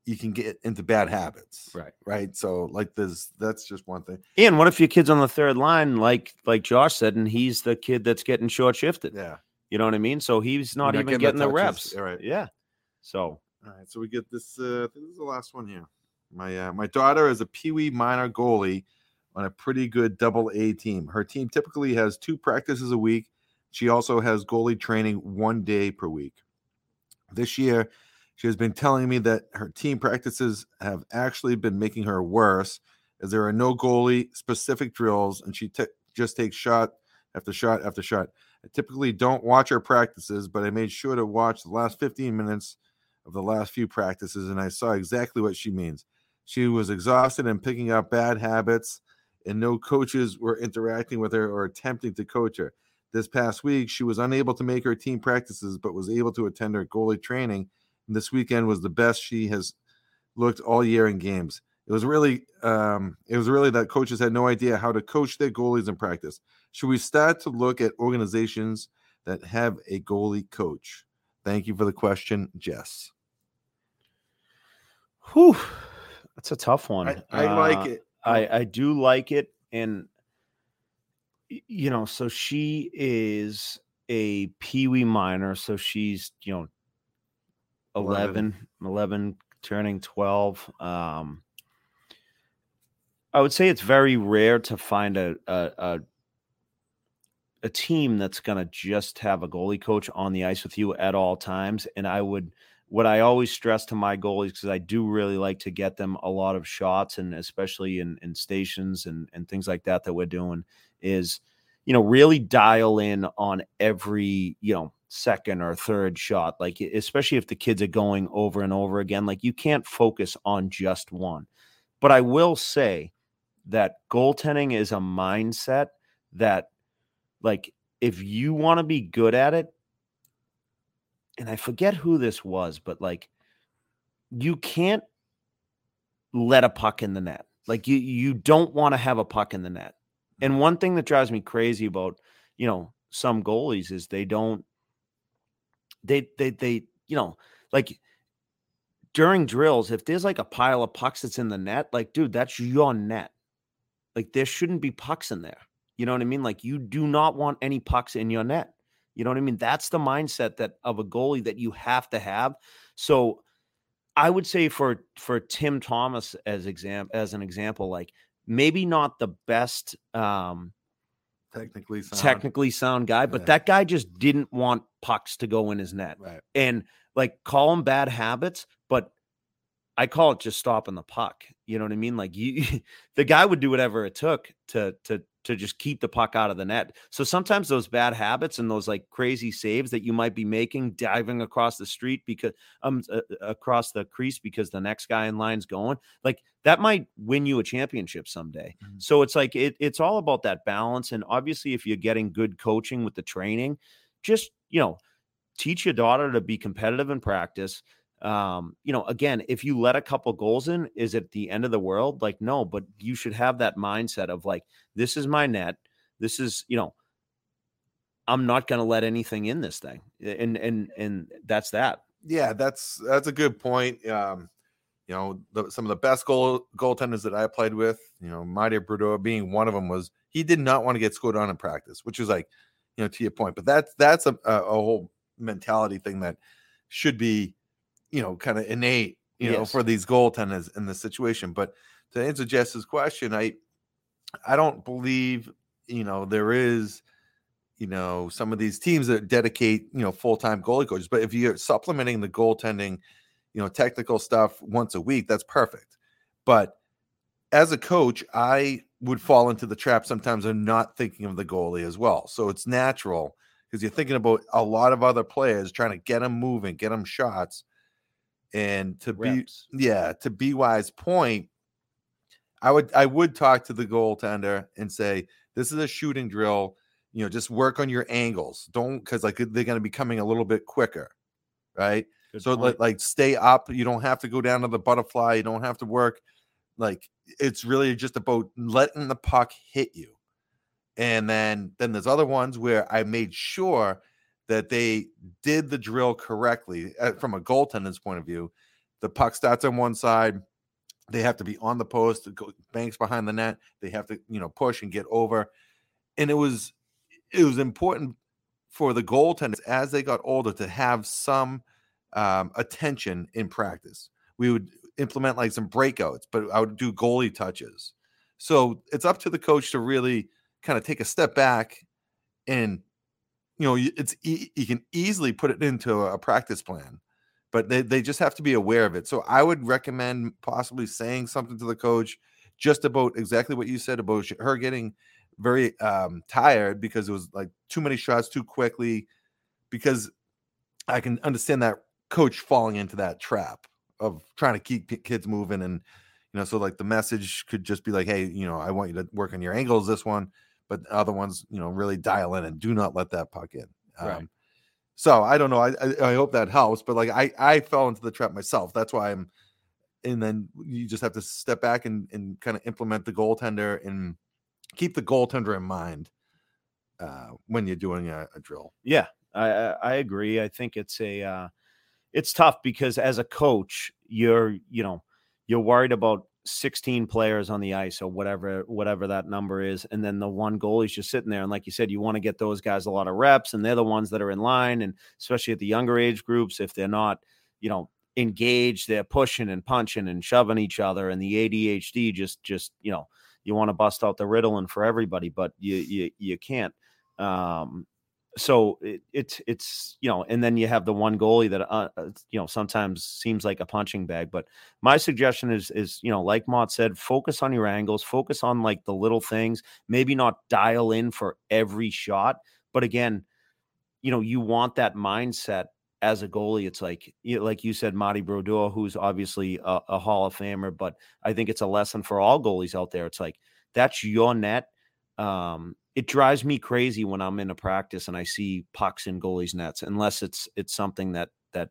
you can get into bad habits.
Right.
Right. So like this that's just one thing.
And what if your kid's on the third line, like like Josh said, and he's the kid that's getting short shifted?
Yeah.
You know what I mean? So he's not
not
even
getting
getting
the
the, reps.
Yeah, right.
Yeah. So
All right, so we get this. Uh, this is the last one here. My uh, my daughter is a Pee Wee minor goalie on a pretty good Double A team. Her team typically has two practices a week. She also has goalie training one day per week. This year, she has been telling me that her team practices have actually been making her worse, as there are no goalie specific drills, and she t- just takes shot after shot after shot. I typically don't watch her practices, but I made sure to watch the last 15 minutes of the last few practices, and I saw exactly what she means. She was exhausted and picking up bad habits, and no coaches were interacting with her or attempting to coach her. This past week, she was unable to make her team practices, but was able to attend her goalie training. And this weekend was the best she has looked all year in games. It was really, um, it was really that coaches had no idea how to coach their goalies in practice. Should we start to look at organizations that have a goalie coach? Thank you for the question, Jess.
Whew, that's a tough one.
I, I like
Uh,
it.
I I do like it, and you know, so she is a Pee Wee minor, so she's you know 11, 11 turning twelve. Um, I would say it's very rare to find a a, a a team that's going to just have a goalie coach on the ice with you at all times. And I would, what I always stress to my goalies, because I do really like to get them a lot of shots and especially in, in stations and, and things like that that we're doing is, you know, really dial in on every, you know, second or third shot. Like, especially if the kids are going over and over again, like you can't focus on just one. But I will say that goaltending is a mindset that like if you want to be good at it and i forget who this was but like you can't let a puck in the net like you you don't want to have a puck in the net and one thing that drives me crazy about you know some goalies is they don't they they they you know like during drills if there's like a pile of pucks that's in the net like dude that's your net like there shouldn't be pucks in there you know what I mean? Like you do not want any pucks in your net. You know what I mean? That's the mindset that of a goalie that you have to have. So I would say for for Tim Thomas as exam as an example, like maybe not the best um
technically sound.
technically sound guy, but
Yeah.
that guy just didn't want pucks to go in his net.
right.
And like call them bad habits, but I call it just stopping the puck. You know what I mean? Like you the guy would do whatever it took to to to just keep the puck out of the net. So sometimes those bad habits and those like crazy saves that you might be making diving across the street because um uh, across the crease because the next guy in line's going, like that might win you a championship someday.
Mhm.
So it's like it, it's all about that balance and obviously if you're getting good coaching with the training, just, you know, teach your daughter to be competitive in practice. Um, you know, again, if you let a couple goals in, is it the end of the world? Like, no, but you should have that mindset of like, this is my net. This is, you know, I'm not gonna let anything in this thing. And and and that's that.
Yeah, that's that's a good point. Um, you know, the, some of the best goal goaltenders that I played with, you know, Mario Brodeur being one of them, was he did not want to get scored on in practice, which is like, you know, to your point. But that's that's a, a whole mentality thing that should be, you know, kind of innate, you know, for these goaltenders in this situation. But to answer Jess's question, I I don't believe, you know, there is you know, some of these teams that dedicate, you know, full time goalie coaches. But if you're supplementing the goaltending, you know, technical stuff once a week, that's perfect. But as a coach, I would fall into the trap sometimes of not thinking of the goalie as well. So it's natural because you're thinking about a lot of other players trying to get them moving, get them shots. And to be, yeah, to BY's point, I would I would talk to the goaltender and say, this is a shooting drill. You know, just work on your angles. Don't because like they're going to be coming a little bit quicker, right?
Good
so like like stay up. You don't have to go down to the butterfly. You don't have to work. Like it's really just about letting the puck hit you. And then then there's other ones where I made sure that they did the drill correctly uh, from a goaltender's point of view. The puck starts on one side. They have to be on the post, banks behind the net. They have to, you know, push and get over. And it was it was important for the goaltenders as they got older to have some um, attention in practice. We would implement like some breakouts, but I would do goalie touches. So it's up to the coach to really kind of take a step back and you know it's e- you can easily put it into a practice plan but they, they just have to be aware of it. So i would recommend possibly saying something to the coach just about exactly what you said about her getting very um, tired because it was like too many shots too quickly because i can understand that coach falling into that trap of trying to keep kids moving and you know so like the message could just be like hey you know i want you to work on your angles this one but the other ones you know really dial in and do not let that puck in
Right.
um, so i don't know I, I i hope that helps but like i i fell into the trap myself that's why i'm and then you just have to step back and and kind of implement the goaltender and keep the goaltender in mind uh when you're doing a, a drill
Yeah, I, I I agree. I think it's a uh, it's tough because as a coach, you're you know you're worried about 16 players on the ice or whatever whatever that number is, and then the one goalie's just sitting there. And like you said, you want to get those guys a lot of reps, and they're the ones that are in line, and especially at the younger age groups, if they're not you know engaged, they're pushing and punching and shoving each other, and the ADHD just just you know you want to bust out the Ritalin for everybody, but you you you can't. Um, so it, it's it's you know and then you have the one goalie that uh, uh, you know sometimes seems like a punching bag but my suggestion is is you know like mott said focus on your angles focus on like the little things maybe not dial in for every shot but again you know you want that mindset as a goalie it's like you like you said Marty Brodeur who's obviously a, a hall of famer but i think it's a lesson for all goalies out there it's like that's your net um it drives me crazy when I'm in a practice and I see pucks in goalies nets, unless it's it's something that that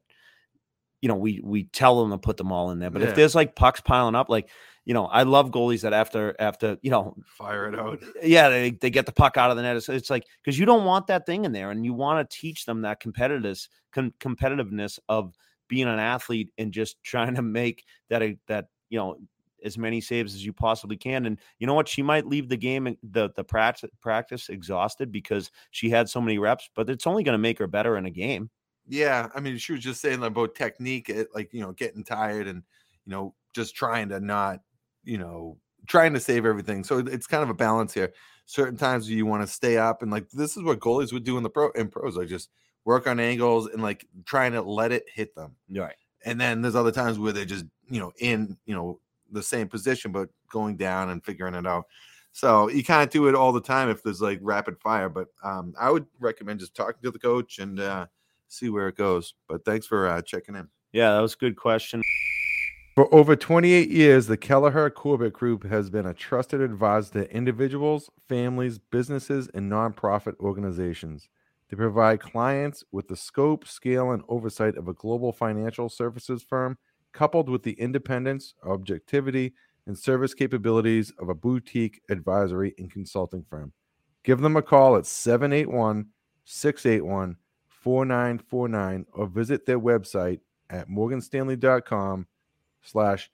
you know we we tell them to put them all in there. But
Yeah.
if there's like pucks piling up, like you know, I love goalies that after after you know,
fire it out eh,
yeah, they they get the puck out of the net. It's, it's like because you don't want that thing in there, and you want to teach them that competitiveness com- competitiveness of being an athlete and just trying to make that a, that you know as many saves as you possibly can. And you know what? She might leave the game, the the practice practice exhausted because she had so many reps, but it's only going to make her better in a game.
Yeah, I mean, she was just saying about technique, it, like you know, getting tired and you know, just trying to not, you know, trying to save everything. So it's kind of a balance here. certain times you want to stay up and like this is what goalies would do in the pro in pros. Like just work on angles and like trying to let it hit them.
Right.
And then there's other times where they're just you know in you know the same position but going down and figuring it out. So you kind of do it all the time if there's like rapid fire. But um, I would recommend just talking to the coach and uh, see where it goes. But thanks for uh, checking in.
Yeah, that was a good question.
For over 28 years, the Kelliher Corbett Group has been a trusted advisor to individuals, families, businesses, and nonprofit organizations. They provide clients with the scope, scale, and oversight of a global financial services firm, coupled with the independence, objectivity, and service capabilities of a boutique advisory and consulting firm. Give them a call at 781 681 4949 or visit their website at morganstanley.com slash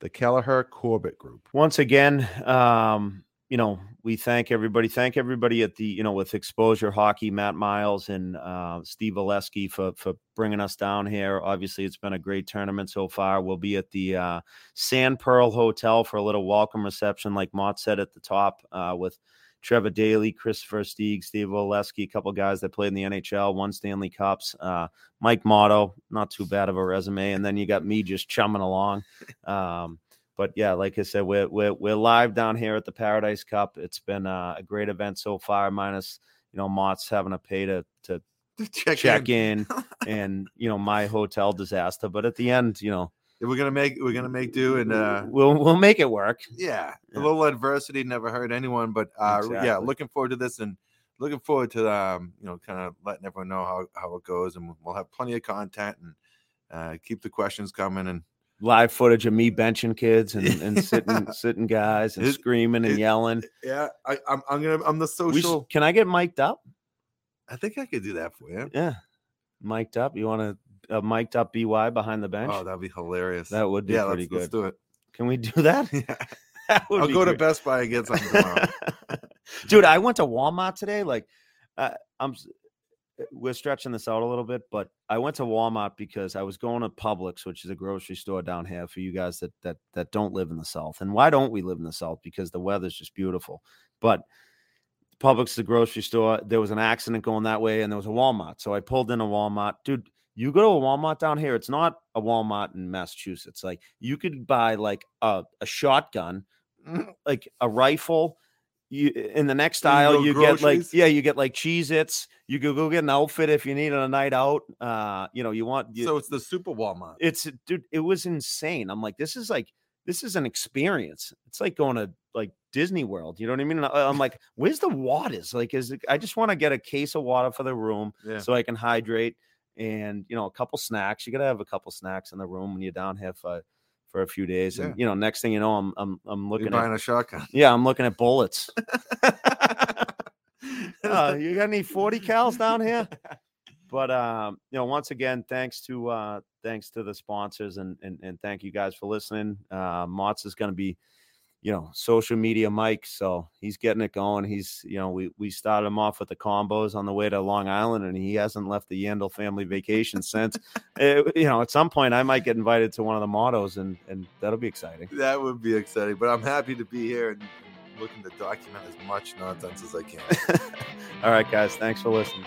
the Kelliher Corbett Group.
Once again, um, you know, we thank everybody. Thank everybody at the, you know, with Exposure Hockey, Matt Miles and uh, Steve Oleksy for for bringing us down here. Obviously, it's been a great tournament so far. We'll be at the uh, Sand Pearl Hotel for a little welcome reception, like Mott said at the top, uh, with Trevor Daley, Christopher Stieg, Steve Oleksy, a couple guys that played in the NHL, won Stanley Cups. Uh, Mike Mottau, not too bad of a resume, and then you got me just chumming along. Um, but yeah, like I said, we're we're we're live down here at the Paradise Cup. It's been uh, a great event so far, minus you know Mott's having to pay to to
Check,
check in and you know my hotel disaster. But at the end, you know
We're gonna make we're gonna make do and uh
we'll we'll make it work.
yeah,
Yeah.
a little adversity never hurt anyone. But uh yeah, looking forward to this and looking forward to um, you know, kind of letting everyone know how, how it goes and we'll have plenty of content and uh keep the questions coming and
Live footage of me benching kids and, and sitting sitting guys and
It-
screaming and
it-
yelling.
yeah, I, I'm I'm gonna I'm the social
should, can I get mic'd up?
I think I could do that for you.
Yeah, mic'd up. You want to uh, mic'd up by behind the bench?
Oh, that'd be hilarious.
That would be
yeah,
pretty
let's, let's do it.
Can we do that?
Yeah.
That
I'll go to. Best Buy and get something tomorrow.
Dude, I went to Walmart today. Like, uh, I'm. We're stretching this out a little bit, but I went to Walmart because I was going to Publix, which is a grocery store down here for you guys that that that don't live in the South. And why don't we live in the South? Because the weather's just beautiful. But Publix a grocery store. There was an accident going that way, and there was a Walmart. So I pulled in a Walmart, dude. You go to a Walmart down here. It's not a Walmart in Massachusetts. Like you could buy like a, a shotgun, like a rifle. You in the next aisle, you get like yeah, you get like Cheez Its. You could go get an outfit if you need on a night out. Uh, you know, you want you,
so it's the Super Walmart.
it's dude, it was insane. I'm like, this is like this is an experience. It's like going to like Disney World. You know what I mean? And I'm like, where's the waters? Like, is it, I just want to get a case of water for the room
Yeah.
so I can hydrate and you know a couple snacks. You gotta have a couple snacks in the room when you're down here for for a few days. And
Yeah.
you know, next thing you know, I'm I'm I'm
You're
looking
buying
at
a shotgun.
yeah, I'm looking at bullets. Uh, you got any 40 cals down here? But um, you know, once again, thanks to uh thanks to the sponsors and and, and thank you guys for listening. Uh Mott's is gonna be, you know, social media Mike. So he's getting it going. He's, you know, we we started him off with the combos on the way to Long Island, and he hasn't left the Yandle family vacation since. Eh, you know, at some point I might get invited to one of the mottos and and that'll be exciting.
That would be exciting, but I'm happy to be here and looking to document as much nonsense as I can.
All right, guys, thanks for listening.